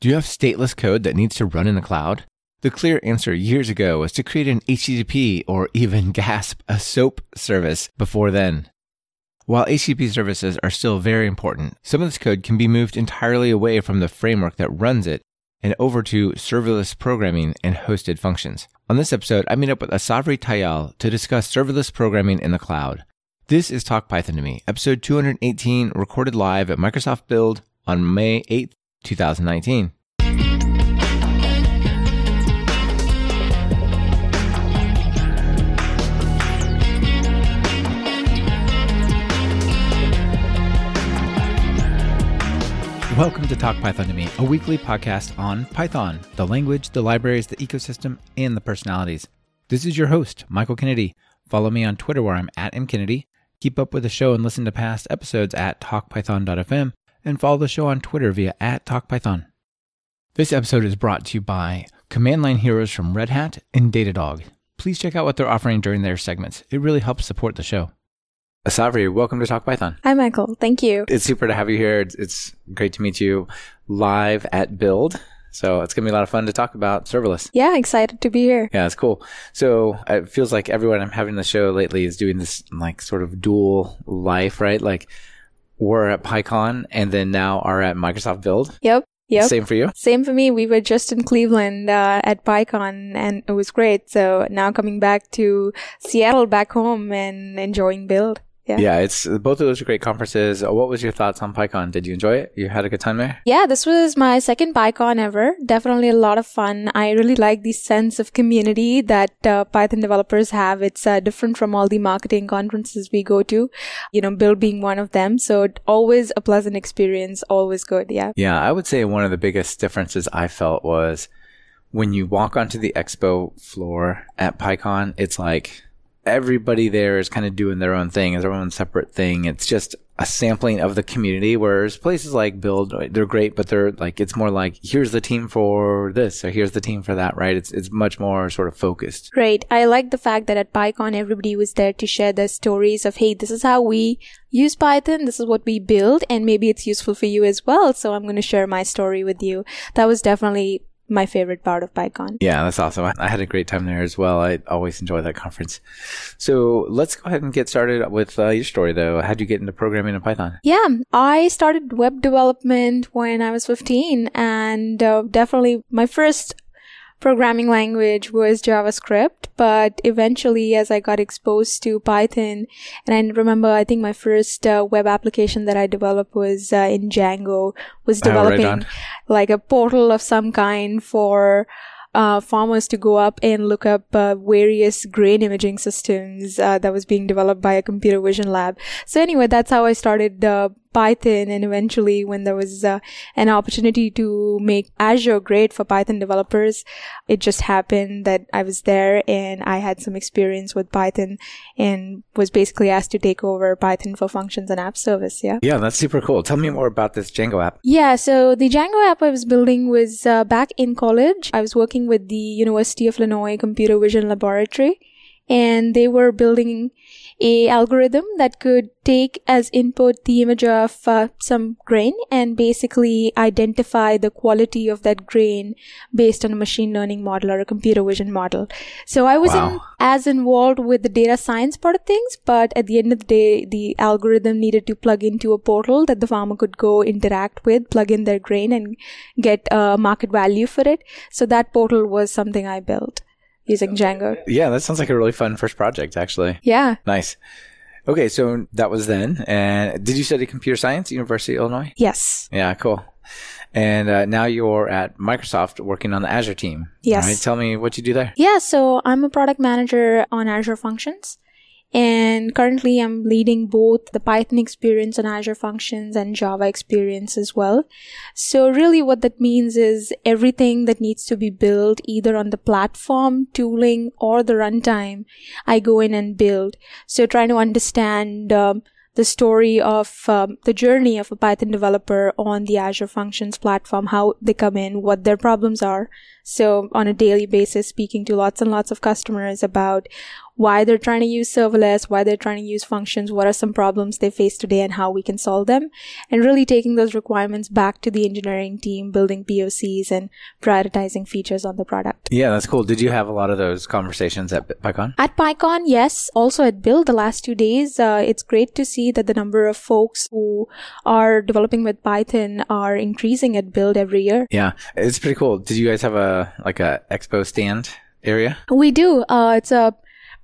Do you have stateless code that needs to run in the cloud? The clear answer years ago was to create an HTTP or even GASP, a SOAP service before then. While HTTP services are still very important, some of this code can be moved entirely away from the framework that runs it and over to serverless programming and hosted functions. On this episode, I meet up with Asavari Tayal to discuss serverless programming in the cloud. This is Talk Python to Me, episode 218, recorded live at Microsoft Build on May 8th, 2019. Welcome to Talk Python to Me, a weekly podcast on Python, the language, the libraries, the ecosystem, and the personalities. This is your host, Michael Kennedy. Follow me on Twitter where I'm at mkennedy. Keep up with the show and listen to past episodes at talkpython.fm and follow the show on Twitter via at talkpython. This episode is brought to you by Command Line Heroes from Red Hat and Datadog. Please check out what they're offering during their segments. It really helps support the show. Asavari, welcome to Talk Python. Hi, Michael. Thank you. It's super to have you here. It's, it's great to meet you live at Build. So it's going to be a lot of fun to talk about serverless. Yeah, excited to be here. Yeah, it's cool. So it feels like everyone I'm having the show lately is doing this like sort of dual life, right? Like we're at PyCon and then now are at Microsoft Build. Yep. Yep. Same for you? Same for me. We were just in Cleveland uh, at PyCon and it was great. So now coming back to Seattle back home and enjoying Build. Yeah. yeah, it's both of those are great conferences. Uh, what was your thoughts on PyCon? Did you enjoy it? You had a good time there? Yeah, this was my second PyCon ever. Definitely a lot of fun. I really like the sense of community that uh, Python developers have. It's uh, different from all the marketing conferences we go to, you know, Build being one of them. So always a pleasant experience, always good. Yeah. Yeah, I would say one of the biggest differences I felt was when you walk onto the expo floor at PyCon, it's like everybody there is kind of doing their own thing, their own separate thing. It's just a sampling of the community. Whereas places like Build, they're great, but they're like it's more like here's the team for this or here's the team for that, right? It's it's much more sort of focused. Right. I like the fact that at PyCon everybody was there to share their stories of hey, this is how we use Python, this is what we build, and maybe it's useful for you as well. So I'm going to share my story with you. That was definitely my favorite part of PyCon. Yeah, that's awesome. I had a great time there as well. I always enjoy that conference. So let's go ahead and get started with uh, your story, though. How'd you get into programming in Python? Yeah, I started web development when I was 15, and uh, definitely my first programming language was JavaScript, but eventually as I got exposed to Python, and I remember I think my first uh, web application that I developed was uh, in Django, was developing oh, right like a portal of some kind for uh, farmers to go up and look up uh, various grain imaging systems uh, that was being developed by a computer vision lab. So anyway, that's how I started uh, Python. And eventually, when there was uh, an opportunity to make Azure great for Python developers, it just happened that I was there and I had some experience with Python and was basically asked to take over Python for functions and app service. Yeah. Yeah, that's super cool. Tell me more about this Django app. Yeah. So the Django app I was building was uh, back in college. I was working with the University of Illinois Computer Vision Laboratory and they were building a algorithm that could take as input the image of uh, some grain and basically identify the quality of that grain based on a machine learning model or a computer vision model. So I wasn't wow. as involved with the data science part of things, but at the end of the day, the algorithm needed to plug into a portal that the farmer could go interact with, plug in their grain and get a market value for it. So that portal was something I built using Django. Yeah, that sounds like a really fun first project, actually. Yeah. Nice. Okay, so that was then. And did you study computer science, at University of Illinois? Yes. Yeah, cool. And uh, now you're at Microsoft working on the Azure team. Yes. Right? Tell me what you do there. Yeah, so I'm a product manager on Azure Functions. And currently I'm leading both the Python experience on Azure Functions and Java experience as well. So really what that means is everything that needs to be built either on the platform, tooling, or the runtime, I go in and build. So trying to understand, um, the story of um, the journey of a Python developer on the Azure Functions platform, how they come in, what their problems are. So on a daily basis, speaking to lots and lots of customers about why they're trying to use serverless, why they're trying to use functions, what are some problems they face today and how we can solve them, and really taking those requirements back to the engineering team, building POCs and prioritizing features on the product. Yeah, that's cool. Did you have a lot of those conversations at PyCon? At PyCon, yes. Also at Build the last two days, uh, it's great to see that the number of folks who are developing with Python are increasing at Build every year. Yeah, it's pretty cool. Did you guys have a like a expo stand area? We do. Uh, it's a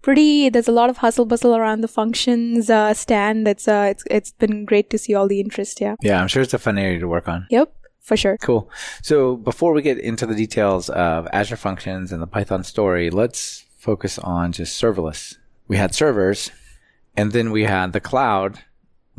pretty. There's a lot of hustle bustle around the functions uh, stand. It's uh, it's it's been great to see all the interest. Yeah. Yeah, I'm sure it's a fun area to work on. Yep. For sure. Cool. So before we get into the details of Azure Functions and the Python story, let's focus on just serverless. We had servers, and then we had the cloud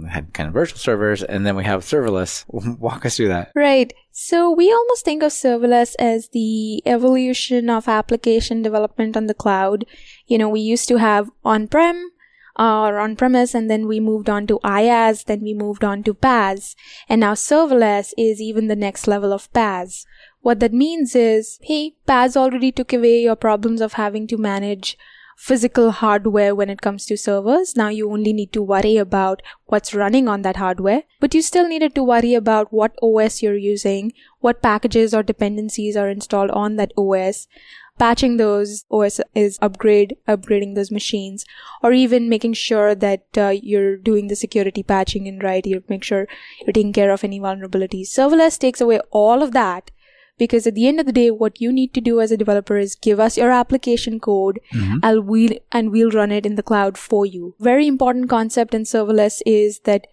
had kind of virtual servers and then we have serverless. Walk us through that. Right. So we almost think of serverless as the evolution of application development on the cloud. You know, we used to have on-prem uh, or on-premise and then we moved on to IaaS, then we moved on to PaaS. And now serverless is even the next level of PaaS. What that means is, hey, PaaS already took away your problems of having to manage physical hardware when it comes to servers. Now you only need to worry about what's running on that hardware, but you still needed to worry about what OS you're using, what packages or dependencies are installed on that OS, patching those OS is upgrade, upgrading those machines, or even making sure that uh, you're doing the security patching and right, you make sure you're taking care of any vulnerabilities. Serverless takes away all of that because at the end of the day what you need to do as a developer is give us your application code mm-hmm. and we'll and we'll run it in the cloud for you. Very important concept in serverless is that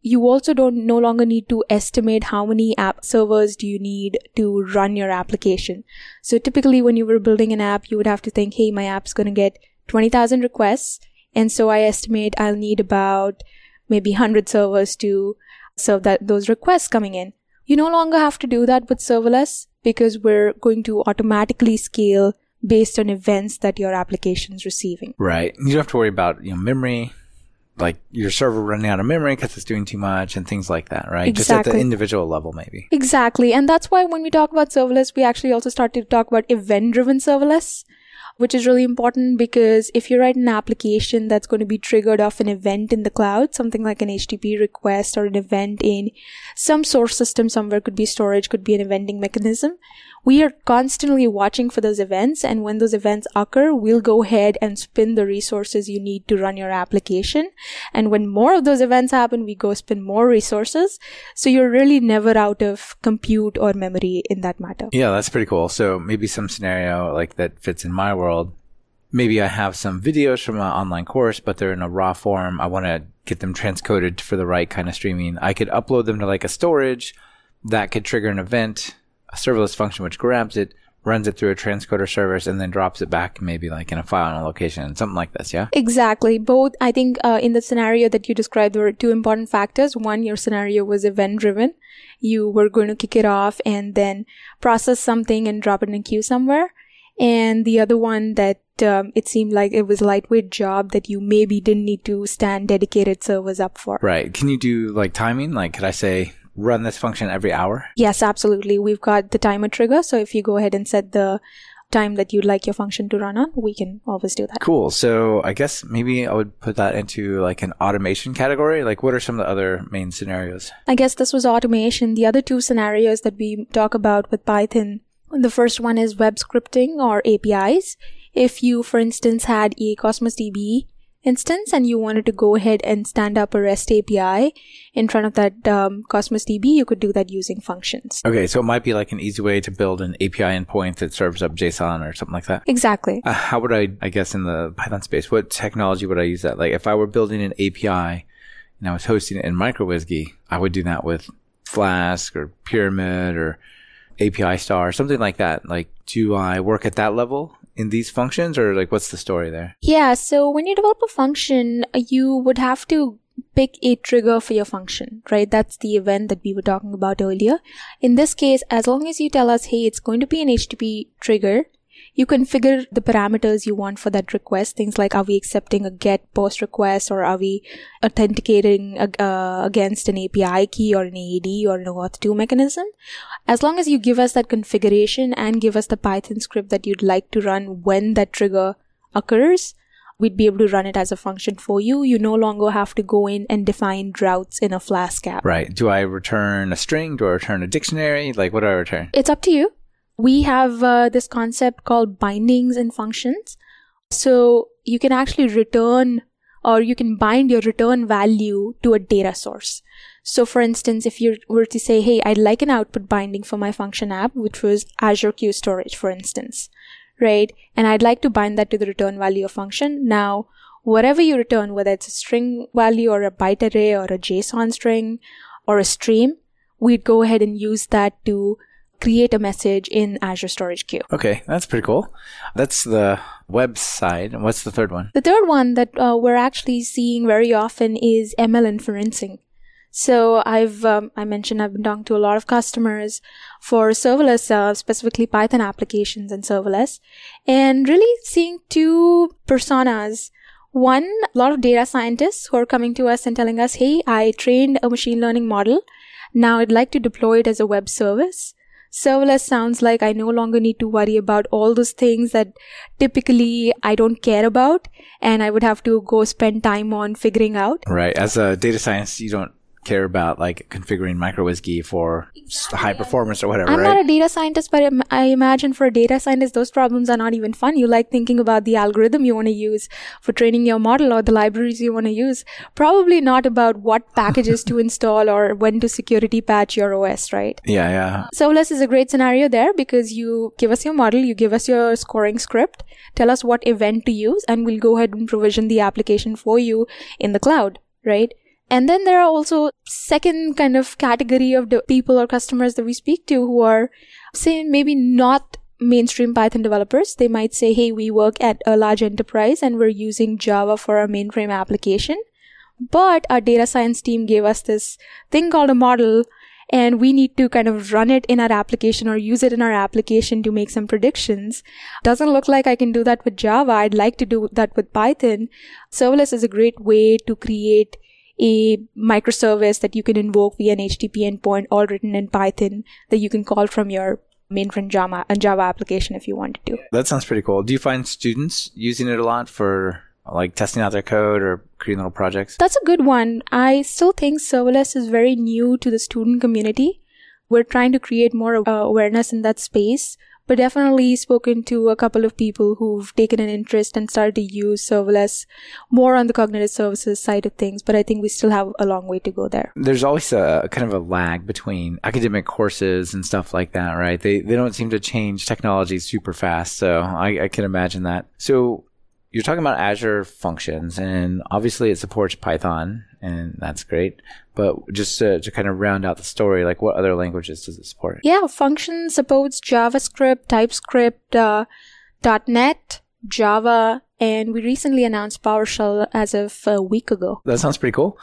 you also don't no longer need to estimate how many app servers do you need to run your application. So typically when you were building an app you would have to think hey my app's going to get 20000 requests. And so i estimate i'll need about maybe 100 servers to serve that those requests coming in you no longer have to do that with serverless because we're going to automatically scale based on events that your application is receiving. Right. You don't have to worry about you know memory, like your server running out of memory because it's doing too much and things like that, right? Exactly. Just at the individual level, maybe. Exactly. And that's why when we talk about serverless, we actually also start to talk about event driven serverless which is really important because if you write an application that's going to be triggered off an event in the cloud, something like an HTTP request or an event in some source system somewhere, could be storage, could be an eventing mechanism we are constantly watching for those events. And when those events occur, we'll go ahead and spin the resources you need to run your application. And when more of those events happen, we go spin more resources. So you're really never out of compute or memory in that matter. Yeah, that's pretty cool. So maybe some scenario like that fits in my world. Maybe I have some videos from an online course, but they're in a raw form. I want to get them transcoded for the right kind of streaming. I could upload them to like a storage that could trigger an event a serverless function which grabs it, runs it through a transcoder service, and then drops it back maybe like in a file on a location, something like this, yeah? Exactly. Both, I think, uh, in the scenario that you described, there were two important factors. One, your scenario was event driven. You were going to kick it off and then process something and drop it in a queue somewhere. And the other one that um, it seemed like it was a lightweight job that you maybe didn't need to stand dedicated servers up for. Right. Can you do like timing? Like, could I say, run this function every hour? Yes, absolutely. We've got the timer trigger. So if you go ahead and set the time that you'd like your function to run on, we can always do that. Cool. So I guess maybe I would put that into like an automation category. Like what are some of the other main scenarios? I guess this was automation. The other two scenarios that we talk about with Python, the first one is web scripting or APIs. If you, for instance, had a Cosmos DB instance and you wanted to go ahead and stand up a REST API in front of that um, Cosmos DB, you could do that using functions. Okay, so it might be like an easy way to build an API endpoint that serves up JSON or something like that. Exactly. Uh, how would I, I guess, in the Python space, what technology would I use that? Like, if I were building an API and I was hosting it in uWSGI, I would do that with Flask or Pyramid or API Star, something like that. Like, do I work at that level in these functions or like what's the story there? Yeah, so when you develop a function, you would have to pick a trigger for your function, right? That's the event that we were talking about earlier. In this case, as long as you tell us, hey, it's going to be an HTTP trigger, you configure the parameters you want for that request. Things like, are we accepting a get post request or are we authenticating uh, against an API key or an AAD or an auth2 mechanism? As long as you give us that configuration and give us the Python script that you'd like to run when that trigger occurs, we'd be able to run it as a function for you. You no longer have to go in and define routes in a Flask app. Right. Do I return a string? Do I return a dictionary? Like, what do I return? It's up to you. We have uh, this concept called bindings and functions. So you can actually return or you can bind your return value to a data source. So for instance, if you were to say, Hey, I'd like an output binding for my function app, which was Azure Queue Storage, for instance, right? And I'd like to bind that to the return value of function. Now, whatever you return, whether it's a string value or a byte array or a JSON string or a stream, we'd go ahead and use that to create a message in Azure Storage Queue. Okay, that's pretty cool. That's the web side. What's the third one? The third one that uh, we're actually seeing very often is ML inferencing. So I've um, I mentioned I've been talking to a lot of customers for serverless, uh, specifically Python applications and serverless, and really seeing two personas. One, a lot of data scientists who are coming to us and telling us, "Hey, I trained a machine learning model. Now I'd like to deploy it as a web service." Serverless sounds like I no longer need to worry about all those things that typically I don't care about and I would have to go spend time on figuring out. Right. As a data science, you don't care about like configuring uWSGI for exactly. high performance or whatever. I'm right? not a data scientist, but I imagine for a data scientist, those problems are not even fun. You like thinking about the algorithm you want to use for training your model or the libraries you want to use. Probably not about what packages to install or when to security patch your OS, right? Yeah, yeah. Serverless is a great scenario there because you give us your model, you give us your scoring script, tell us what event to use, and we'll go ahead and provision the application for you in the cloud, right? And then there are also second kind of category of the people or customers that we speak to who are say maybe not mainstream Python developers. They might say, Hey, we work at a large enterprise and we're using Java for our mainframe application. But our data science team gave us this thing called a model and we need to kind of run it in our application or use it in our application to make some predictions. Doesn't look like I can do that with Java. I'd like to do that with Python. Serverless is a great way to create a microservice that you can invoke via an HTTP endpoint all written in Python that you can call from your mainframe Java, and Java application if you wanted to. That sounds pretty cool. Do you find students using it a lot for like testing out their code or creating little projects? That's a good one. I still think serverless is very new to the student community. We're trying to create more uh, awareness in that space but definitely spoken to a couple of people who've taken an interest and started to use serverless more on the cognitive services side of things. But I think we still have a long way to go there. There's always a kind of a lag between academic courses and stuff like that, right? They they don't seem to change technology super fast. So I, I can imagine that. So you're talking about Azure functions, and obviously it supports Python, and that's great. But just to, to, kind of round out the story, like what other languages does it support? Yeah, function supports JavaScript, TypeScript, uh, .NET, Java, and we recently announced PowerShell as of a week ago. That sounds pretty cool.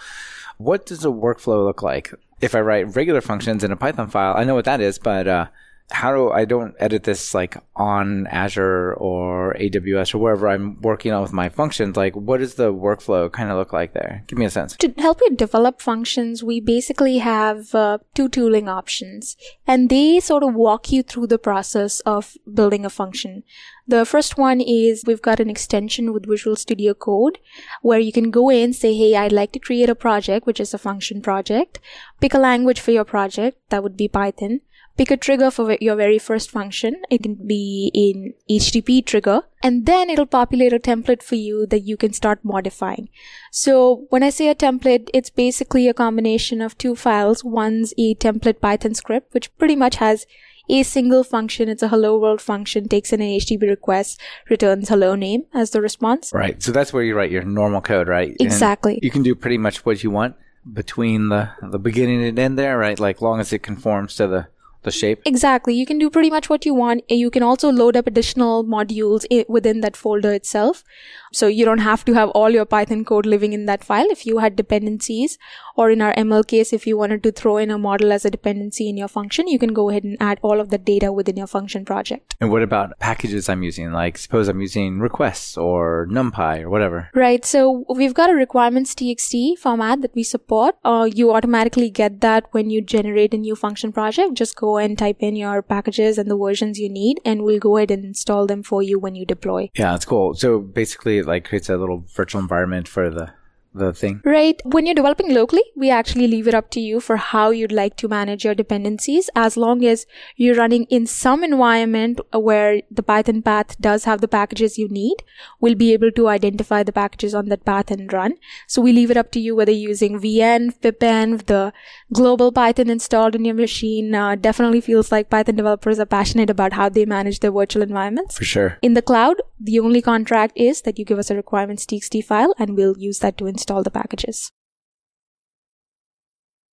What does a workflow look like? If I write regular functions in a Python file, I know what that is, but uh, how do I don't edit this like on Azure or AWS or wherever I'm working on with my functions? Like, what does the workflow kind of look like there? Give me a sense. To help you develop functions, we basically have uh, two tooling options, and they sort of walk you through the process of building a function. The first one is we've got an extension with Visual Studio Code where you can go in, say, Hey, I'd like to create a project, which is a function project. Pick a language for your project. That would be Python pick a trigger for your very first function. It can be in HTTP trigger and then it'll populate a template for you that you can start modifying. So when I say a template, it's basically a combination of two files. One's a template Python script, which pretty much has a single function. It's a hello world function, takes in an HTTP request, returns hello name as the response. Right. So that's where you write your normal code, right? Exactly. And you can do pretty much what you want between the the beginning and end there, right? Like long as it conforms to the the shape. Exactly. You can do pretty much what you want. You can also load up additional modules within that folder itself. So you don't have to have all your Python code living in that file. If you had dependencies or in our ML case, if you wanted to throw in a model as a dependency in your function, you can go ahead and add all of the data within your function project. And what about packages I'm using? Like suppose I'm using requests or NumPy or whatever. Right. So we've got a requirements TXT format that we support. Uh, you automatically get that when you generate a new function project. Just go go and type in your packages and the versions you need, and we'll go ahead and install them for you when you deploy. Yeah, that's cool. So basically, like creates a little virtual environment for the the thing? Right. When you're developing locally, we actually leave it up to you for how you'd like to manage your dependencies as long as you're running in some environment where the Python path does have the packages you need. We'll be able to identify the packages on that path and run. So we leave it up to you whether you're using venv, pipenv, the global Python installed in your machine. Uh, definitely feels like Python developers are passionate about how they manage their virtual environments. For sure. In the cloud, the only contract is that you give us a requirements.txt file and we'll use that to install install the packages.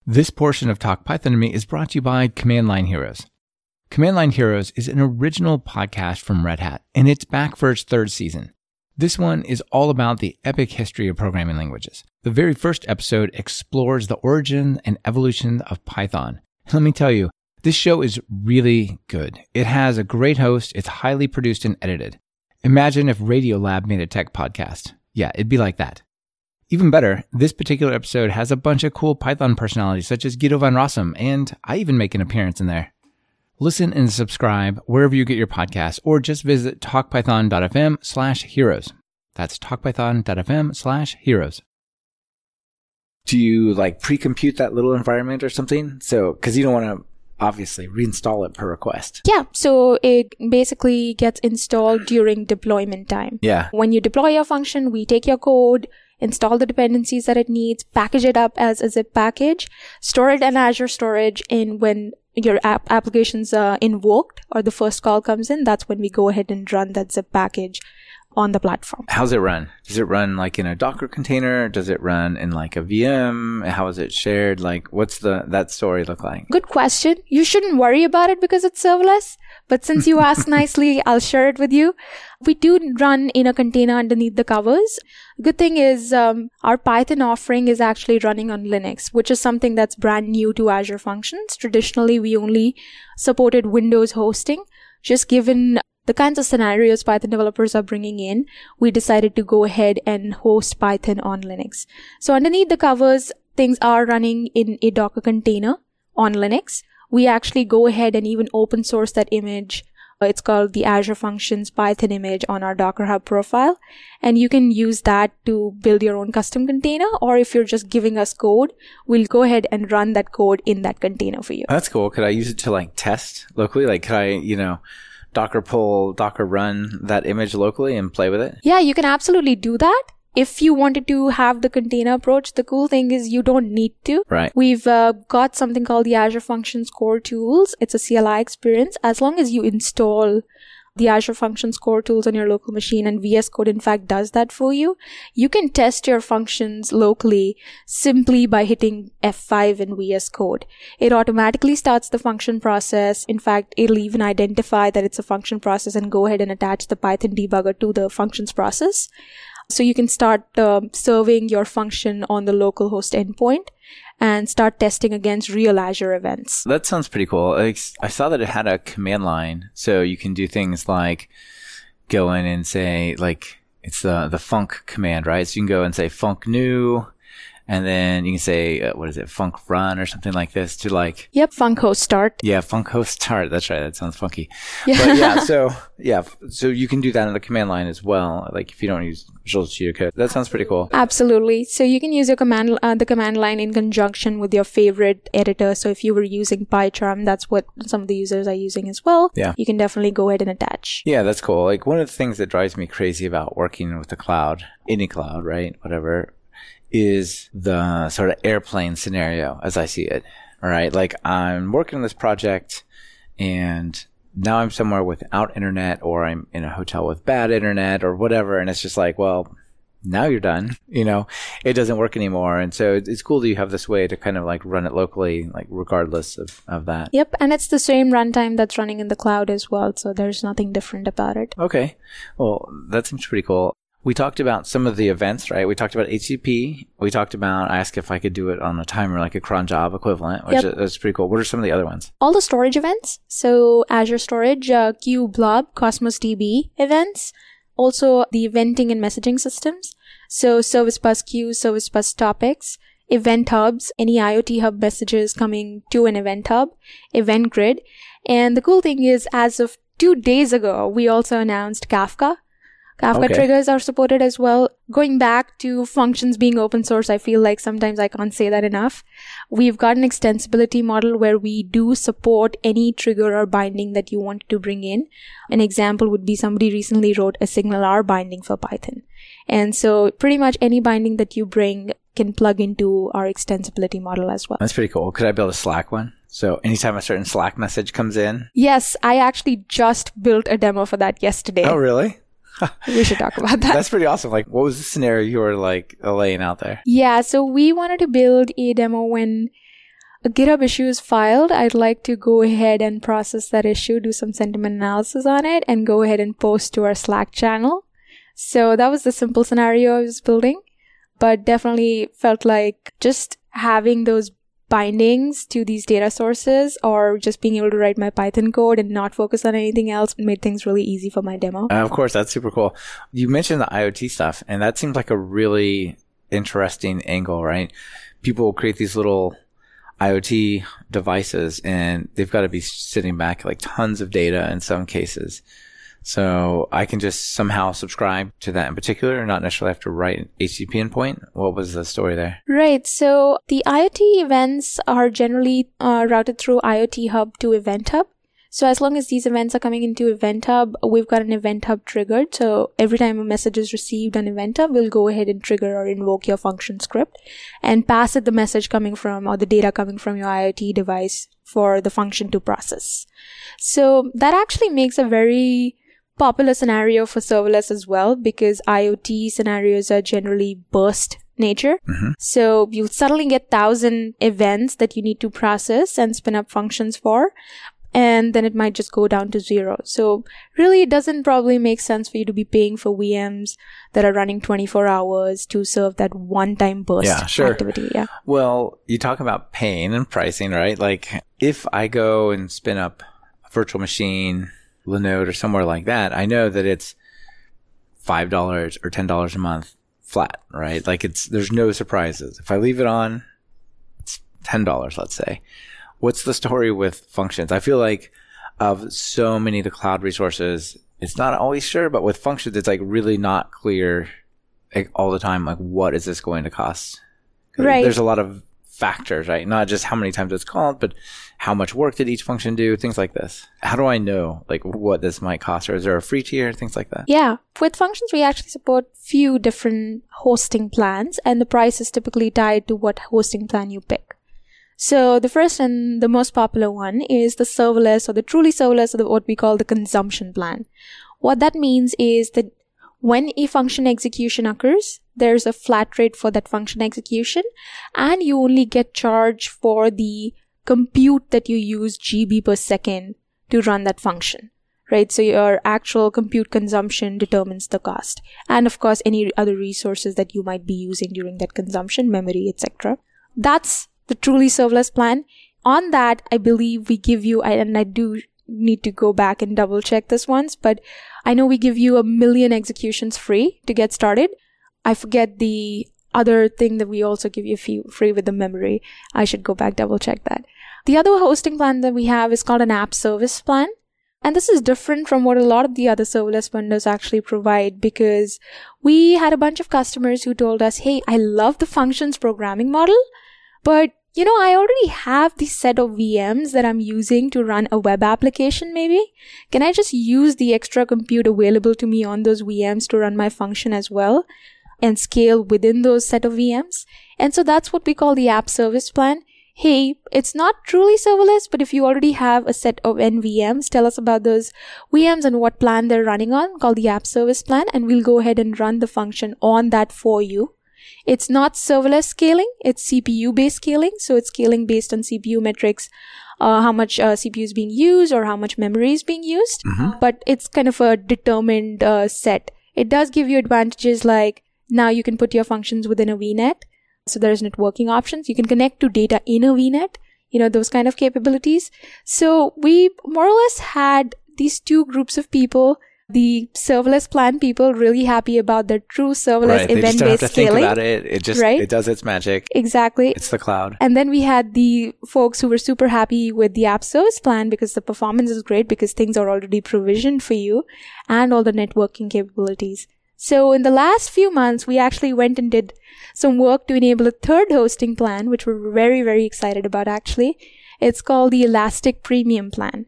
This portion of Talk Python to Me is brought to you by Command Line Heroes. Command Line Heroes is an original podcast from Red Hat, and it's back for its third season. This one is all about the epic history of programming languages. The very first episode explores the origin and evolution of Python. Let me tell you, this show is really good. It has a great host, it's highly produced and edited. Imagine if Radiolab made a tech podcast. Yeah, it'd be like that. Even better, this particular episode has a bunch of cool Python personalities such as Guido van Rossum, and I even make an appearance in there. Listen and subscribe wherever you get your podcasts, or just visit talkpython.fm slash heroes. That's talkpython.fm slash heroes. Do you like pre-compute that little environment or something? So, cause you don't want to obviously reinstall it per request. Yeah. So it basically gets installed during deployment time. Yeah. When you deploy your function, we take your code, install the dependencies that it needs, package it up as a zip package, store it in Azure storage, in when your app application's uh, invoked or the first call comes in, that's when we go ahead and run that zip package on the platform. How's it run? Does it run like in a Docker container? Does it run in like a VM? How is it shared? Like what's the that story look like? Good question. You shouldn't worry about it because it's serverless. But since you asked nicely, I'll share it with you. We do run in a container underneath the covers. Good thing is, um, our Python offering is actually running on Linux, which is something that's brand new to Azure Functions. Traditionally, we only supported Windows hosting. Just given the kinds of scenarios Python developers are bringing in, we decided to go ahead and host Python on Linux. So underneath the covers, things are running in a Docker container on Linux. We actually go ahead and even open source that image. Uh, it's called the Azure Functions Python image on our Docker Hub profile. And you can use that to build your own custom container. Or if you're just giving us code, we'll go ahead and run that code in that container for you. That's cool. Could I use it to like test locally? Like, could I, you know, Docker pull, Docker run that image locally and play with it? Yeah, you can absolutely do that. If you wanted to have the container approach, the cool thing is you don't need to. Right. We've uh, got something called the Azure Functions Core Tools. It's a CLI experience. As long as you install the Azure Functions core tools on your local machine and VS Code in fact does that for you. You can test your functions locally simply by hitting F5 in VS Code. It automatically starts the function process. In fact, it'll even identify that it's a function process and go ahead and attach the Python debugger to the functions process. So you can start uh, serving your function on the local host endpoint and start testing against real Azure events. That sounds pretty cool. I saw that it had a command line, so you can do things like go in and say like it's the the func command, right? So you can go and say func new, and then you can say uh, what is it, func run or something like this to like. Yep, func host start. Yeah, func host start. That's right. That sounds funky. Yeah. But yeah, so yeah, so you can do that in the command line as well. Like if you don't use Visual Studio Code, that sounds pretty cool. Absolutely. So you can use your command uh, the command line in conjunction with your favorite editor. So if you were using PyCharm, that's what some of the users are using as well. Yeah. You can definitely go ahead and attach. Yeah, that's cool. Like one of the things that drives me crazy about working with the cloud, any cloud, right? Whatever is the sort of airplane scenario as I see it. All right. Like I'm working on this project and now I'm somewhere without internet or I'm in a hotel with bad internet or whatever. And it's just like, well, now you're done. You know, it doesn't work anymore. And so it's cool that you have this way to kind of like run it locally, like regardless of, of that. Yep. And it's the same runtime that's running in the cloud as well. So there's nothing different about it. Okay. Well, that seems pretty cool. We talked about some of the events, right? We talked about HTTP. We talked about, I asked if I could do it on a timer, like a cron job equivalent, which yep. is pretty cool. What are some of the other ones? All the storage events. So Azure Storage, uh, Blob, Cosmos DB events. Also the eventing and messaging systems. So Service Bus Queue, Service Bus Topics, event hubs, any IoT hub messages coming to an event hub, event grid. And the cool thing is, as of two days ago, we also announced Kafka. Kafka Okay. triggers are supported as well. Going back to functions being open source, I feel like sometimes I can't say that enough. We've got an extensibility model where we do support any trigger or binding that you want to bring in. An example would be somebody recently wrote a SignalR binding for Python. And so pretty much any binding that you bring can plug into our extensibility model as well. That's pretty cool. Could I build a Slack one? So anytime a certain Slack message comes in. Yes, I actually just built a demo for that yesterday. Oh, really? We should talk about that. That's pretty awesome. Like, what was the scenario you were like laying out there? Yeah, so we wanted to build a demo when a GitHub issue is filed. I'd like to go ahead and process that issue, do some sentiment analysis on it, and go ahead and post to our Slack channel. So that was the simple scenario I was building, but definitely felt like just having those bindings to these data sources or just being able to write my Python code and not focus on anything else made things really easy for my demo. Uh, of course, that's super cool. You mentioned the IoT stuff, and that seems like a really interesting angle, right? People create these little IoT devices, and they've got to be sitting back like tons of data in some cases. So I can just somehow subscribe to that in particular, and not necessarily have to write an HTTP endpoint. What was the story there? Right. So the IoT events are generally uh, routed through IoT Hub to Event Hub. So as long as these events are coming into Event Hub, we've got an Event Hub triggered. So every time a message is received on Event Hub, we'll go ahead and trigger or invoke your function script and pass it the message coming from or the data coming from your IoT device for the function to process. So that actually makes a very popular scenario for serverless as well because IoT scenarios are generally burst nature. Mm-hmm. So you'll suddenly get thousand events that you need to process and spin up functions for. And then it might just go down to zero. So really it doesn't probably make sense for you to be paying for VMs that are running 24 hours to serve that one time burst Yeah, sure. activity. Yeah. Well, you talk about paying and pricing, right? Like if I go and spin up a virtual machine, Linode or somewhere like that, I know that it's $5 or $10 a month flat, right? Like it's, there's no surprises. If I leave it on, it's $10, let's say. What's the story with functions? I feel like of so many of the cloud resources, it's not always sure, but with functions, it's like really not clear like, all the time. Like, what is this going to cost? Right. There's a lot of factors, right? Not just how many times it's called, but how much work did each function do? Things like this. How do I know like what this might cost, or is there a free tier? Things like that. Yeah, with functions, we actually support few different hosting plans, and the price is typically tied to what hosting plan you pick. So the first and the most popular one is the serverless or the truly serverless or the, what we call the consumption plan. What that means is that when a function execution occurs, there's a flat rate for that function execution, and you only get charged for the compute that you use GB per second to run that function right? So your actual compute consumption determines the cost. And of course, any other resources that you might be using during that consumption, memory, etc. That's the truly serverless plan. On that, I believe we give you, and I do need to go back and double check this once, but I know we give you a million executions free to get started. I forget the other thing that we also give you free with the memory. I should go back double check that. The other hosting plan that we have is called an app service plan. And this is different from what a lot of the other serverless vendors actually provide because we had a bunch of customers who told us, Hey, I love the functions programming model, but you know, I already have this set of VMs that I'm using to run a web application maybe. Can I just use the extra compute available to me on those VMs to run my function as well and scale within those set of VMs? And so that's what we call the app service plan hey, it's not truly serverless, but if you already have a set of NVMs, tell us about those VMs and what plan they're running on, called the app service plan, and we'll go ahead and run the function on that for you. It's not serverless scaling, it's CPU based scaling, so it's scaling based on CPU metrics. Uh, how much uh, CPU is being used or how much memory is being used, but it's kind of a determined uh, set. It does give you advantages like now you can put your functions within a VNet, so there's networking options. You can connect to data in a VNet, you know, those kind of capabilities. So we more or less had these two groups of people the serverless plan people really happy about the true serverless right. Event based scaling. about it. It just Right? it does its magic. Exactly. It's the cloud. And then we had the folks who were super happy with the app service plan because the performance is great because things are already provisioned for you and all the networking capabilities. So in the last few months, we actually went and did some work to enable a third hosting plan, which we're very, very excited about actually. It's called the Elastic Premium Plan.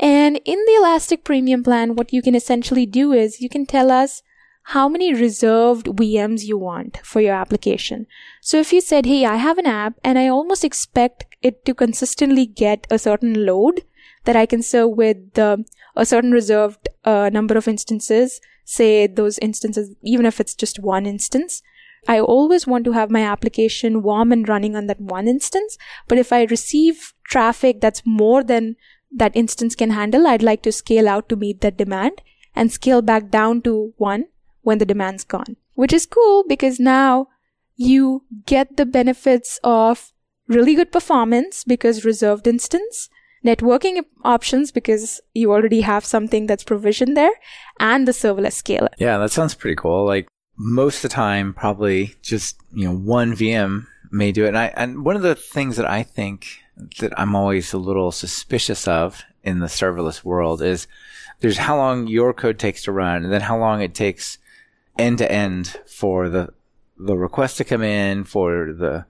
And in the Elastic Premium Plan, what you can essentially do is you can tell us how many reserved VMs you want for your application. So if you said, Hey, I have an app and I almost expect it to consistently get a certain load that I can serve with uh, a certain reserved uh, number of instances, say those instances, even if it's just one instance. I always want to have my application warm and running on that one instance. But if I receive traffic that's more than that instance can handle, I'd like to scale out to meet that demand and scale back down to one when the demand's gone, which is cool because now you get the benefits of really good performance because reserved instance, networking options because you already have something that's provisioned there, and the serverless scaler. Yeah, that sounds pretty cool. Like most of the time, probably just you know one VM may do it. And I and one of the things that I think that I'm always a little suspicious of in the serverless world is there's how long your code takes to run, and then how long it takes end to end for the the request to come in, for the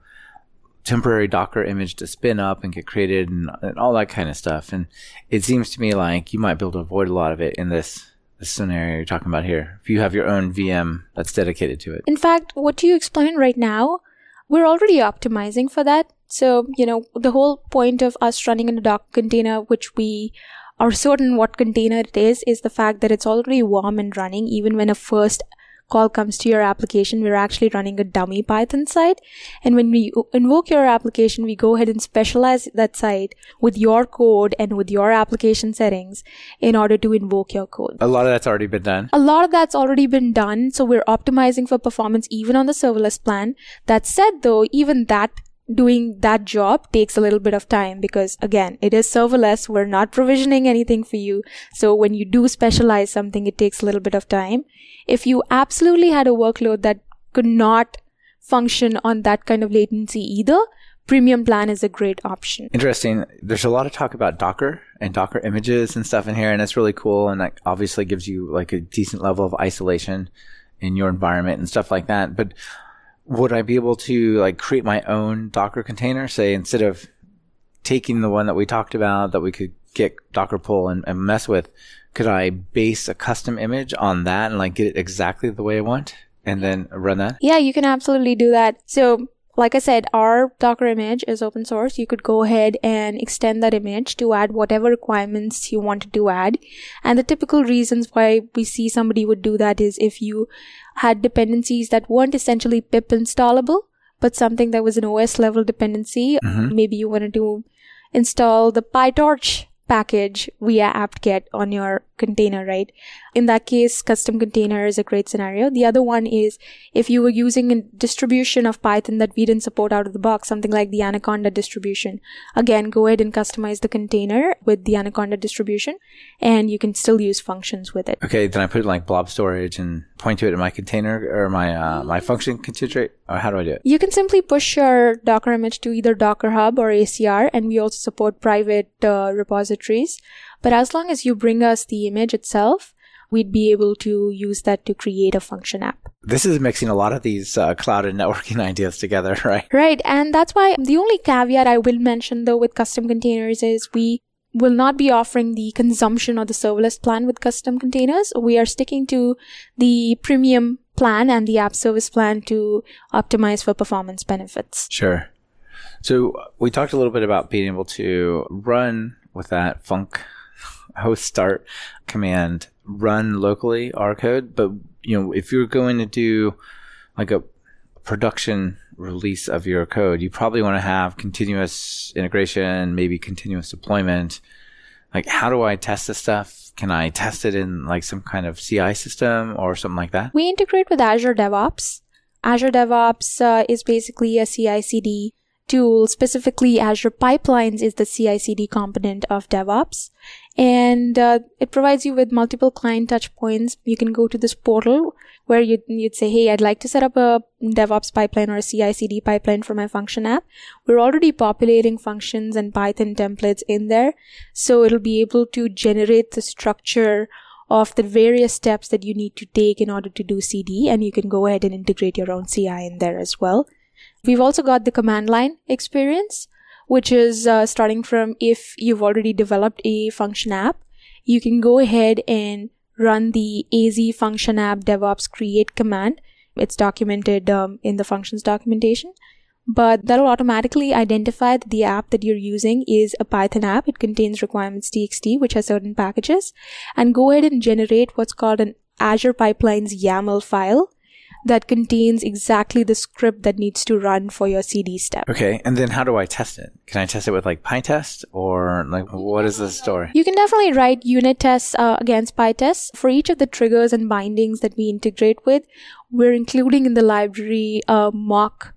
temporary Docker image to spin up and get created, and, and all that kind of stuff. And it seems to me like you might be able to avoid a lot of it in this this scenario you're talking about here. If you have your own VM that's dedicated to it. In fact, what you explained right now, we're already optimizing for that. So, you know, the whole point of us running in a Docker container, which we are certain what container it is, is the fact that it's already warm and running even when a first call comes to your application, we're actually running a dummy Python site. And when we invoke your application, we go ahead and specialize that site with your code and with your application settings in order to invoke your code. A lot of that's already been done. A lot of that's already been done. So we're optimizing for performance even on the serverless plan. That said though, even that doing that job takes a little bit of time because again, it is serverless. We're not provisioning anything for you. So when you do specialize something, it takes a little bit of time. If you absolutely had a workload that could not function on that kind of latency either, premium plan is a great option. Interesting. There's a lot of talk about Docker and Docker images and stuff in here, and that's really cool. And that obviously gives you like a decent level of isolation in your environment and stuff like that. But would I be able to like create my own Docker container? Say instead of taking the one that we talked about that we could get Docker pull and, and mess with, could I base a custom image on that and like get it exactly the way I want and then run that? Yeah, you can absolutely do that. So, like I said, our Docker image is open source. You could go ahead and extend that image to add whatever requirements you wanted to add. And the typical reasons why we see somebody would do that is if you had dependencies that weren't essentially pip installable, but something that was an OS level dependency. Mm-hmm. Maybe you wanted to install the PyTorch package via apt-get on your container, right? In that case, custom container is a great scenario. The other one is if you were using a distribution of Python that we didn't support out of the box, something like the Anaconda distribution. Again, go ahead and customize the container with the Anaconda distribution and you can still use functions with it. Okay, then I put it like blob storage and point to it in my container or my uh, my function considerate. Or how do I do it? You can simply push your Docker image to either Docker Hub or ACR, and we also support private uh, repositories. But as long as you bring us the image itself, we'd be able to use that to create a function app. This is mixing a lot of these uh, cloud and networking ideas together, right? Right, and that's why the only caveat I will mention though with custom containers is we will not be offering the consumption or the serverless plan with custom containers. We are sticking to the premium plan and the app service plan to optimize for performance benefits. Sure. So we talked a little bit about being able to run with that func host start command run locally our code, but you know if you're going to do like a production release of your code, you probably want to have continuous integration, maybe continuous deployment. Like, how do I test this stuff? Can I test it in like some kind of CI system or something like that? We integrate with Azure DevOps. Azure DevOps uh, is basically a CI/CD tool, specifically Azure Pipelines is the CI/CD component of DevOps. And uh, it provides you with multiple client touch points. You can go to this portal where you'd, you'd say, Hey, I'd like to set up a DevOps pipeline or a CI CD pipeline for my function app. We're already populating functions and Python templates in there. So it'll be able to generate the structure of the various steps that you need to take in order to do CD. And you can go ahead and integrate your own CI in there as well. We've also got the command line experience which is uh, starting from if you've already developed a function app, you can go ahead and run the AZ function app DevOps create command. It's documented um, in the functions documentation, but that'll automatically identify that the app that you're using is a Python app. It contains requirements txt, which has certain packages, and go ahead and generate what's called an Azure Pipelines YAML file that contains exactly the script that needs to run for your CD step. Okay, and then how do I test it? Can I test it with like PyTest or like what is the story? You can definitely write unit tests uh, against PyTest for each of the triggers and bindings that we integrate with. We're including in the library uh, mock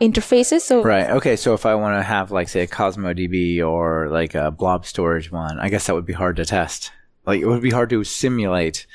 interfaces. So right, okay. So if I want to have like say a Cosmos DB or like a blob storage one, I guess that would be hard to test. Like it would be hard to simulate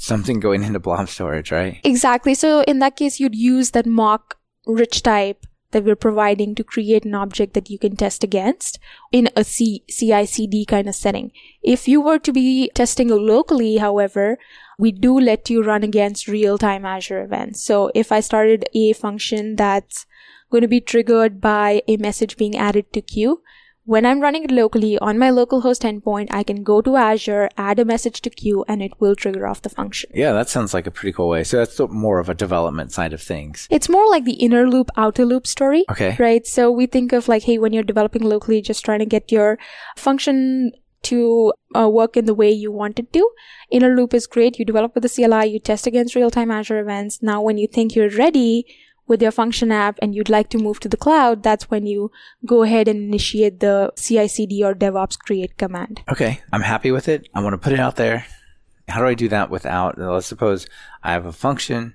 something going into blob storage, right? Exactly. So in that case, you'd use that mock rich type that we're providing to create an object that you can test against in a C- CI/CD kind of setting. If you were to be testing locally, however, we do let you run against real-time Azure events. So if I started a function that's going to be triggered by a message being added to queue, when I'm running it locally on my localhost endpoint, I can go to Azure, add a message to queue, and it will trigger off the function. Yeah, that sounds like a pretty cool way. So that's more of a development side of things. It's more like the inner loop, outer loop story. Okay. Right. So we think of like, hey, when you're developing locally, just trying to get your function to uh, work in the way you want it to. Inner loop is great. You develop with the CLI, you test against real time Azure events. Now, when you think you're ready, with your function app and you'd like to move to the cloud, that's when you go ahead and initiate the CI CD or DevOps create command. Okay. I'm happy with it. I want to put it out there. How do I do that without, let's suppose I have a function.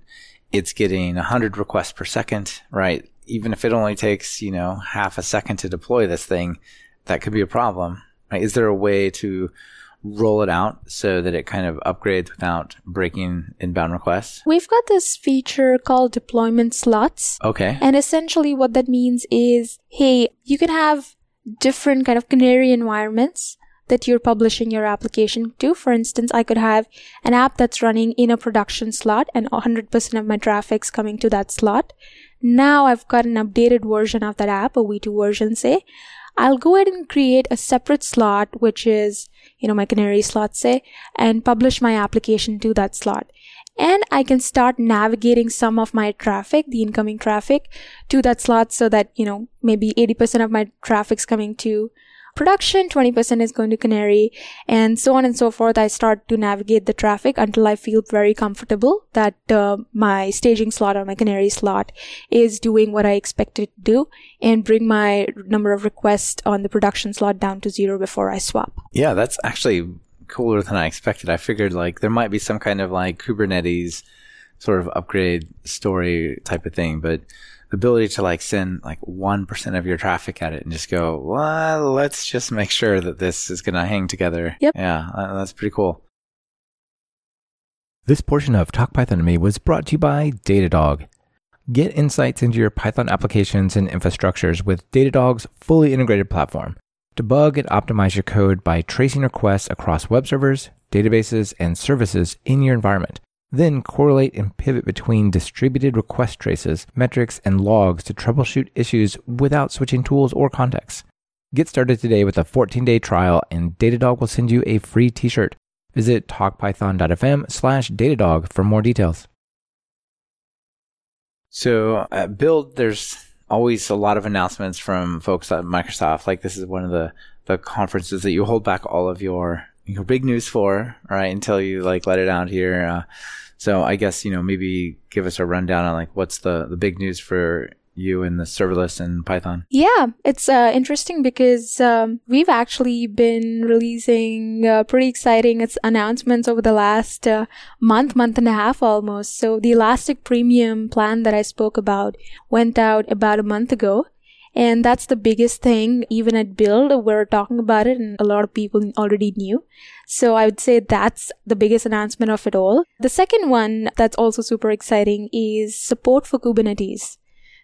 It's getting 100 requests per second, right? Even if it only takes, you know, half a second to deploy this thing, that could be a problem. Right? Is there a way to roll it out so that it kind of upgrades without breaking inbound requests? We've got this feature called deployment slots. Okay. And essentially what that means is, hey, you can have different kind of canary environments that you're publishing your application to. For instance, I could have an app that's running in a production slot and 100% of my traffic's coming to that slot. Now I've got an updated version of that app, a V2 version, say. I'll go ahead and create a separate slot, which is you know, my canary slot say, and publish my application to that slot. And I can start navigating some of my traffic, the incoming traffic to that slot so that, you know, maybe 80% of my traffic's coming to production, 20% is going to Canary, and so on and so forth. I start to navigate the traffic until I feel very comfortable that uh, my staging slot or my Canary slot is doing what I expect it to do and bring my number of requests on the production slot down to zero before I swap. Yeah, that's actually cooler than I expected. I figured like there might be some kind of like Kubernetes sort of upgrade story type of thing, but ability to like send like 1% of your traffic at it and just go, well, let's just make sure that this is going to hang together. Yep. Yeah, uh, that's pretty cool. This portion of Talk Python to Me was brought to you by Datadog. Get insights into your Python applications and infrastructures with Datadog's fully integrated platform. Debug and optimize your code by tracing requests across web servers, databases, and services in your environment. Then correlate and pivot between distributed request traces, metrics, and logs to troubleshoot issues without switching tools or contexts. Get started today with a 14-day trial and Datadog will send you a free t-shirt. Visit talkpython.fm slash Datadog for more details. So uh, at Build, there's always a lot of announcements from folks at Microsoft. Like this is one of the, the conferences that you hold back all of your your big news for, right? Until you like let it out here. Uh, so I guess, you know, maybe give us a rundown on like what's the, the big news for you in the serverless and Python? Yeah, it's uh, interesting because um, we've actually been releasing uh, pretty exciting announcements over the last uh, month, month and a half almost. So the Elastic Premium plan that I spoke about went out about a month ago. And that's the biggest thing. Even at Build, we're talking about it and a lot of people already knew. So I would say that's the biggest announcement of it all. The second one that's also super exciting is support for Kubernetes.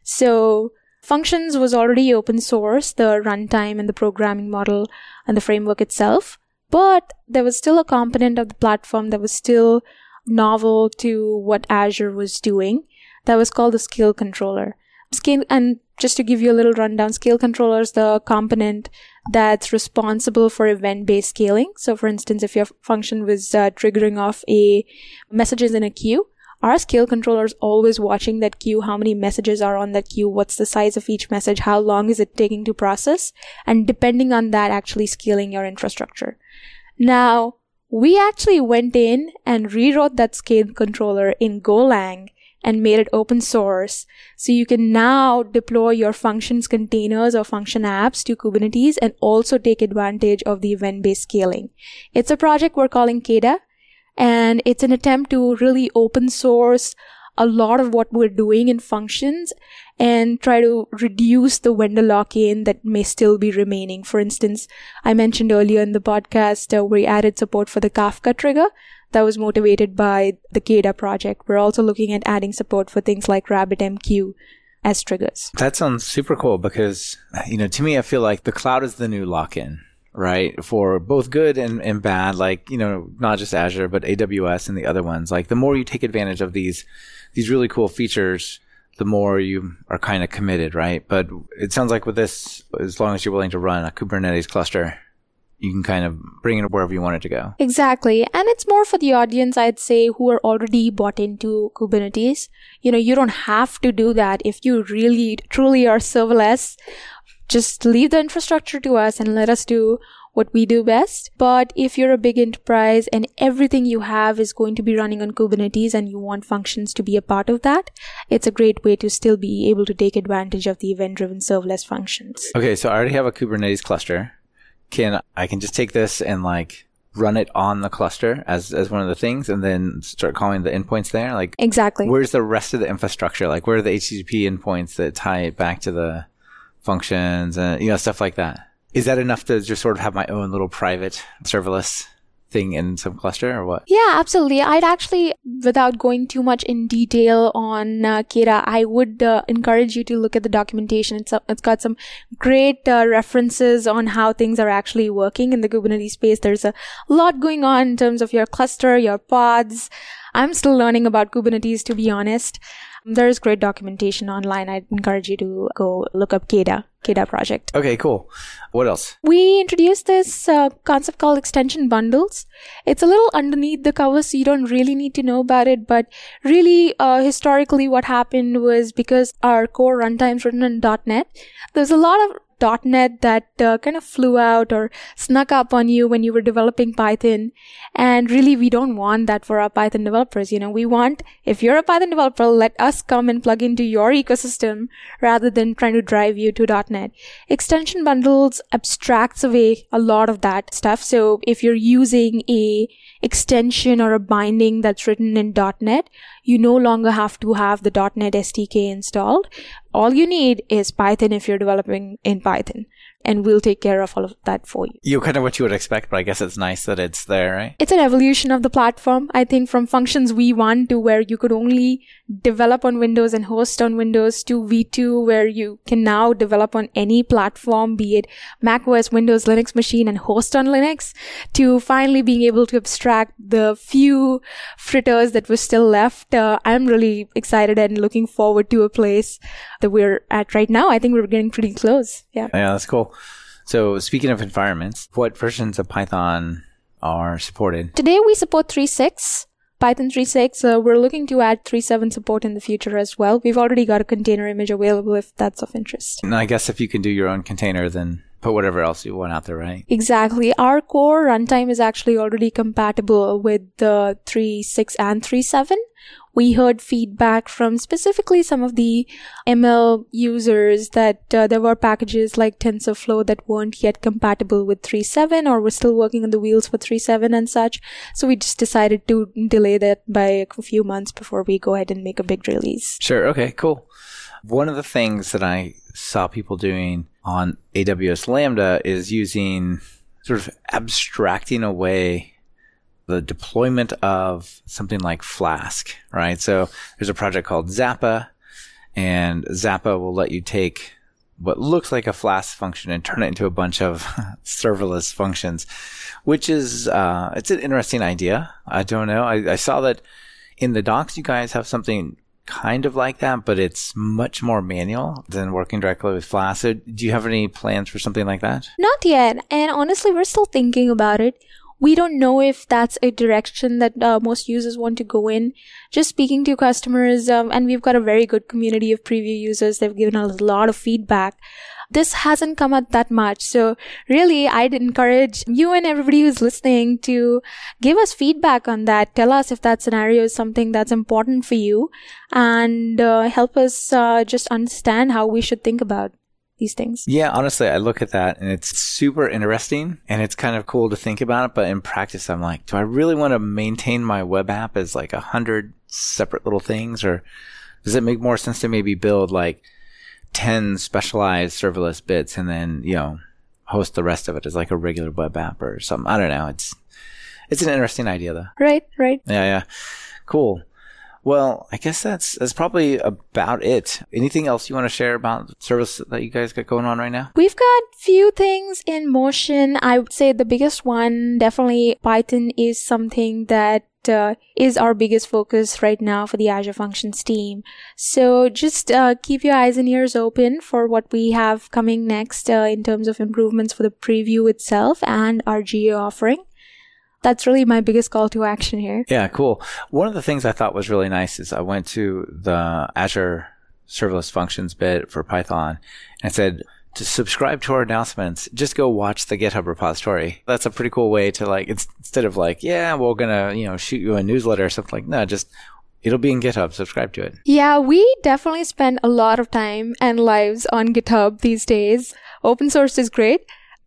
So Functions was already open source, the runtime and the programming model and the framework itself, but there was still a component of the platform that was still novel to what Azure was doing. That was called the scale controller. Scale, and just to give you a little rundown, scale controller is the component that's responsible for event-based scaling. So, for instance, if your function was uh, triggering off a messages in a queue, our scale controller is always watching that queue, how many messages are on that queue, what's the size of each message, how long is it taking to process, and depending on that, actually scaling your infrastructure. Now, we actually went in and rewrote that scale controller in Golang and made it open source. So you can now deploy your functions containers or function apps to Kubernetes and also take advantage of the event-based scaling. It's a project we're calling Keda and it's an attempt to really open source a lot of what we're doing in functions and try to reduce the vendor lock-in that may still be remaining. For instance, I mentioned earlier in the podcast uh, we added support for the Kafka trigger that was motivated by the Keda project. We're also looking at adding support for things like RabbitMQ as triggers. That sounds super cool because, you know, to me, I feel like the cloud is the new lock-in right? For both good and, and bad, like, you know, not just Azure, but AWS and the other ones. Like the more you take advantage of these, these really cool features, the more you are kind of committed, right? But it sounds like with this, as long as you're willing to run a Kubernetes cluster, you can kind of bring it wherever you want it to go. Exactly. And it's more for the audience, I'd say, who are already bought into Kubernetes. You know, you don't have to do that if you really, truly are serverless just leave the infrastructure to us and let us do what we do best. But if you're a big enterprise and everything you have is going to be running on Kubernetes and you want functions to be a part of that, it's a great way to still be able to take advantage of the event driven serverless functions. Okay. So I already have a Kubernetes cluster. Can I can just take this and like run it on the cluster as as one of the things and then start calling the endpoints there like exactly where's the rest of the infrastructure like where are the http endpoints that tie it back to the functions and, you know, stuff like that. Is that enough to just sort of have my own little private serverless thing in some cluster or what? Yeah, absolutely. I'd actually, without going too much in detail on uh, Keda, I would uh, encourage you to look at the documentation. It's, a, it's got some great uh, references on how things are actually working in the Kubernetes space. There's a lot going on in terms of your cluster, your pods. I'm still learning about Kubernetes, to be honest. There's great documentation online. I'd encourage you to go look up Keda, Keda project. Okay, cool. What else? We introduced this uh, concept called extension bundles. It's a little underneath the cover, so you don't really need to know about it. But really, uh, historically, what happened was because our core runtime's written in .NET, there's a lot of .NET that uh, kind of flew out or snuck up on you when you were developing Python. And really, we don't want that for our Python developers. You know, we want, if you're a Python developer, let us come and plug into your ecosystem rather than trying to drive you to .NET. Extension bundles abstracts away a lot of that stuff. So if you're using a extension or a binding that's written in .NET, you no longer have to have the .NET SDK installed. All you need is Python if you're developing in Python and we'll take care of all of that for you. You kind of what you would expect, but I guess it's nice that it's there, right? It's an evolution of the platform. I think from functions V1 to where you could only develop on Windows and host on Windows to V2 where you can now develop on any platform, be it Mac OS, Windows, Linux machine and host on Linux to finally being able to abstract the few fritters that were still left. Uh, I'm really excited and looking forward to a place that we're at right now. I think we're getting pretty close. Yeah. Yeah, that's cool. So speaking of environments, what versions of Python are supported? Today we support 3.6. Python 3.6. Uh, we're looking to add 3.7 support in the future as well. We've already got a container image available if that's of interest. And I guess if you can do your own container, then put whatever else you want out there, right? Exactly. Our core runtime is actually already compatible with the 3.6 and 3.7 we heard feedback from specifically some of the ML users that uh, there were packages like TensorFlow that weren't yet compatible with 3.7 or were still working on the wheels for 3.7 and such. So we just decided to delay that by a few months before we go ahead and make a big release. Sure. Okay, cool. One of the things that I saw people doing on AWS Lambda is using sort of abstracting away the deployment of something like Flask, right? So there's a project called Zappa and Zappa will let you take what looks like a Flask function and turn it into a bunch of serverless functions, which is, uh, it's an interesting idea. I don't know. I, I saw that in the docs, you guys have something kind of like that, but it's much more manual than working directly with Flask. So do you have any plans for something like that? Not yet. And honestly, we're still thinking about it. We don't know if that's a direction that uh, most users want to go in. Just speaking to customers, um, and we've got a very good community of preview users. They've given us a lot of feedback this hasn't come out that much. So really, I'd encourage you and everybody who's listening to give us feedback on that. Tell us if that scenario is something that's important for you and uh, help us uh, just understand how we should think about these things. Yeah, honestly, I look at that and it's super interesting and it's kind of cool to think about it. But in practice, I'm like, do I really want to maintain my web app as like a hundred separate little things or does it make more sense to maybe build like 10 specialized serverless bits and then, you know, host the rest of it as like a regular web app or something. I don't know. It's, it's an interesting idea though. Right, right. Yeah, yeah. Cool. Well, I guess that's that's probably about it. Anything else you want to share about the service that you guys got going on right now? We've got few things in motion. I would say the biggest one definitely Python is something that uh, is our biggest focus right now for the Azure Functions team. So just uh, keep your eyes and ears open for what we have coming next uh, in terms of improvements for the preview itself and our GA offering. That's really my biggest call to action here. Yeah, cool. One of the things I thought was really nice is I went to the Azure serverless functions bit for Python and said, to subscribe to our announcements, just go watch the GitHub repository. That's a pretty cool way to like, instead of like, yeah, we're gonna, you know, shoot you a newsletter or something like, no, just, it'll be in GitHub. Subscribe to it. Yeah, we definitely spend a lot of time and lives on GitHub these days. Open source is great.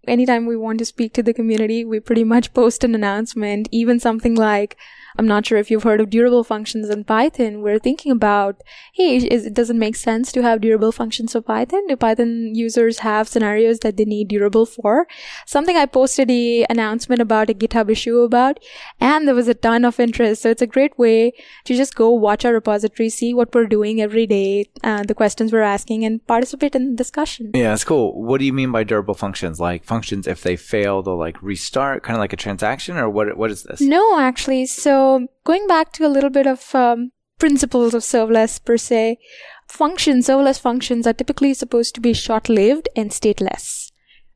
Anytime we want to speak to the community, we pretty much post an announcement, even something like, I'm not sure if you've heard of durable functions in Python. We're thinking about, hey, is, it doesn't make sense to have durable functions for Python. Do Python users have scenarios that they need durable for? Something I posted a announcement about a GitHub issue about, and there was a ton of interest. So it's a great way to just go watch our repository, see what we're doing every day, uh, the questions we're asking, and participate in the discussion. Yeah, it's cool. What do you mean by durable functions? Like functions, if they fail, they'll like restart, kind of like a transaction, or what? What is this? No, actually. So so going back to a little bit of um, principles of serverless per se, functions, serverless functions are typically supposed to be short-lived and stateless,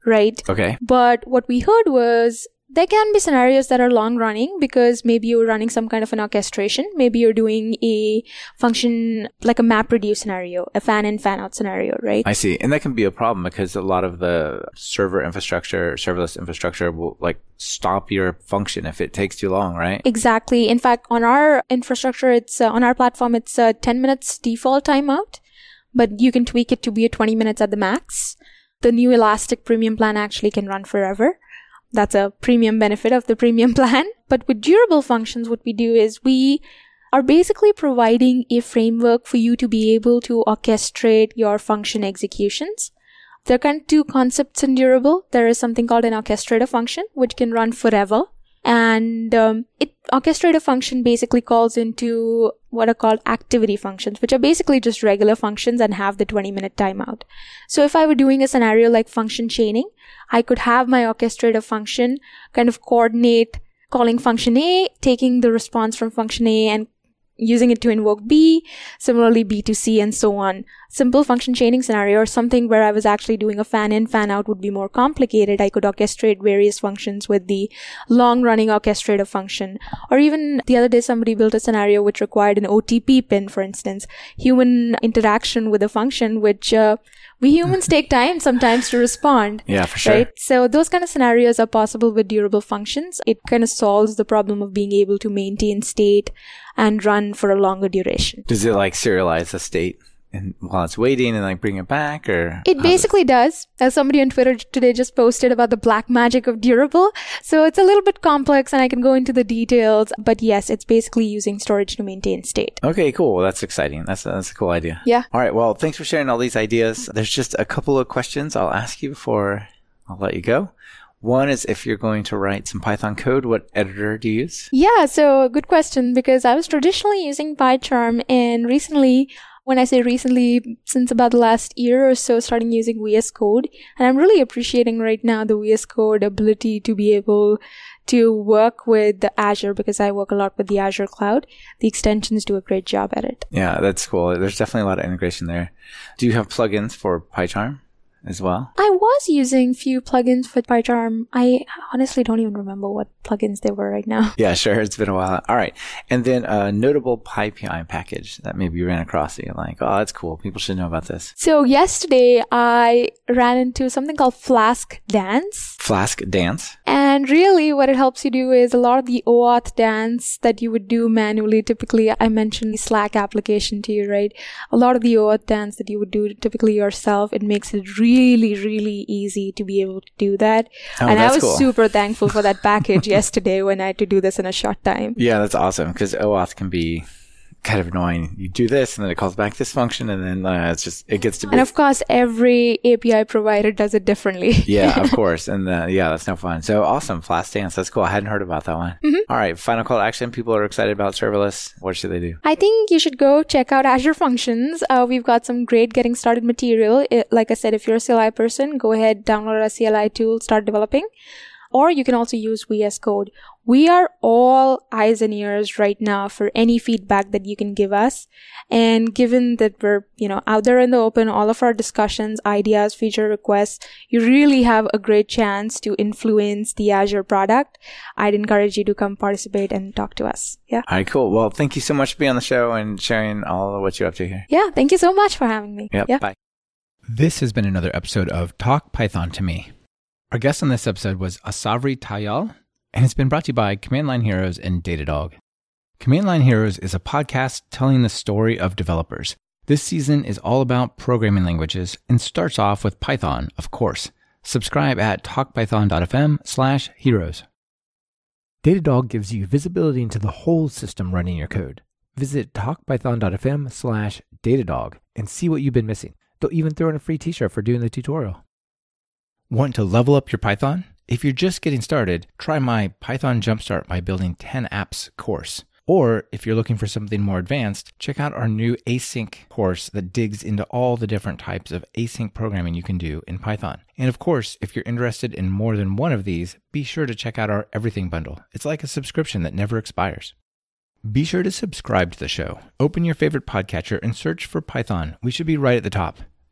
right? Okay. But what we heard was there can be scenarios that are long running because maybe you're running some kind of an orchestration. Maybe you're doing a function like a map reduce scenario, a fan in, fan out scenario, right? I see. And that can be a problem because a lot of the server infrastructure, serverless infrastructure will like stop your function if it takes too long, right? Exactly. In fact, on our infrastructure, it's uh, on our platform, it's a 10 minutes default timeout, but you can tweak it to be a 20 minutes at the max. The new Elastic premium plan actually can run forever. That's a premium benefit of the premium plan. But with durable functions, what we do is we are basically providing a framework for you to be able to orchestrate your function executions. There are kind of two concepts in durable. There is something called an orchestrator function, which can run forever. And um, it orchestrator function basically calls into what are called activity functions, which are basically just regular functions and have the 20 minute timeout. So if I were doing a scenario like function chaining, I could have my orchestrator function kind of coordinate calling function A, taking the response from function A and using it to invoke B, similarly B to C and so on. Simple function chaining scenario or something where I was actually doing a fan in, fan out would be more complicated. I could orchestrate various functions with the long running orchestrator function. Or even the other day somebody built a scenario which required an OTP pin, for instance, human interaction with a function which uh, we humans take time sometimes to respond. Yeah, for sure. Right? So those kind of scenarios are possible with durable functions. It kind of solves the problem of being able to maintain state and run for a longer duration. Does it like serialize the state? And while it's waiting and like bring it back or It basically does. As somebody on Twitter today just posted about the black magic of durable. So it's a little bit complex and I can go into the details. But yes, it's basically using storage to maintain state. Okay, cool. That's exciting. That's a, that's a cool idea. Yeah. All right. Well, thanks for sharing all these ideas. There's just a couple of questions I'll ask you before I'll let you go. One is if you're going to write some Python code, what editor do you use? Yeah, so good question because I was traditionally using PyCharm and recently when I say recently, since about the last year or so, starting using VS Code. And I'm really appreciating right now the VS Code ability to be able to work with the Azure because I work a lot with the Azure cloud. The extensions do a great job at it. Yeah, that's cool. There's definitely a lot of integration there. Do you have plugins for PyCharm? As well? I was using few plugins for PyCharm. I honestly don't even remember what plugins they were right now. Yeah, sure. It's been a while. All right. And then a notable PyPI package that maybe you ran across that you're like, oh, that's cool. People should know about this. So yesterday I ran into something called Flask Dance. Flask Dance? And really what it helps you do is a lot of the OAuth dance that you would do manually. Typically, I mentioned the Slack application to you, right? A lot of the OAuth dance that you would do typically yourself, it makes it really, really really easy to be able to do that. Oh, and I was cool. super thankful for that package yesterday when I had to do this in a short time. Yeah, that's awesome because OAuth can be kind of annoying. You do this and then it calls back this function and then uh, it's just, it gets to be. And of course, every API provider does it differently. yeah, of course. And uh, yeah, that's no fun. So awesome. Flask Dance. That's cool. I hadn't heard about that one. Mm-hmm. All right. Final call to action. People are excited about serverless. What should they do? I think you should go check out Azure Functions. Uh, we've got some great getting started material. It, like I said, if you're a CLI person, go ahead, download our CLI tool, start developing. Or you can also use VS Code. We are all eyes and ears right now for any feedback that you can give us. And given that we're, you know, out there in the open, all of our discussions, ideas, feature requests, you really have a great chance to influence the Azure product. I'd encourage you to come participate and talk to us. Yeah. All right, cool. Well, thank you so much for being on the show and sharing all of what you're up to here. Yeah. Thank you so much for having me. Yep. Yeah. Bye. This has been another episode of Talk Python to Me. Our guest on this episode was Asavari Tayal, and it's been brought to you by Command Line Heroes and Datadog. Command Line Heroes is a podcast telling the story of developers. This season is all about programming languages and starts off with Python, of course. Subscribe at talkpython.fm slash heroes. Datadog gives you visibility into the whole system running your code. Visit talkpython.fm slash Datadog and see what you've been missing. They'll even throw in a free t-shirt for doing the tutorial. Want to level up your Python? If you're just getting started, try my Python Jumpstart by Building 10 Apps course. Or if you're looking for something more advanced, check out our new async course that digs into all the different types of async programming you can do in Python. And of course, if you're interested in more than one of these, be sure to check out our Everything Bundle. It's like a subscription that never expires. Be sure to subscribe to the show. Open your favorite podcatcher and search for Python. We should be right at the top.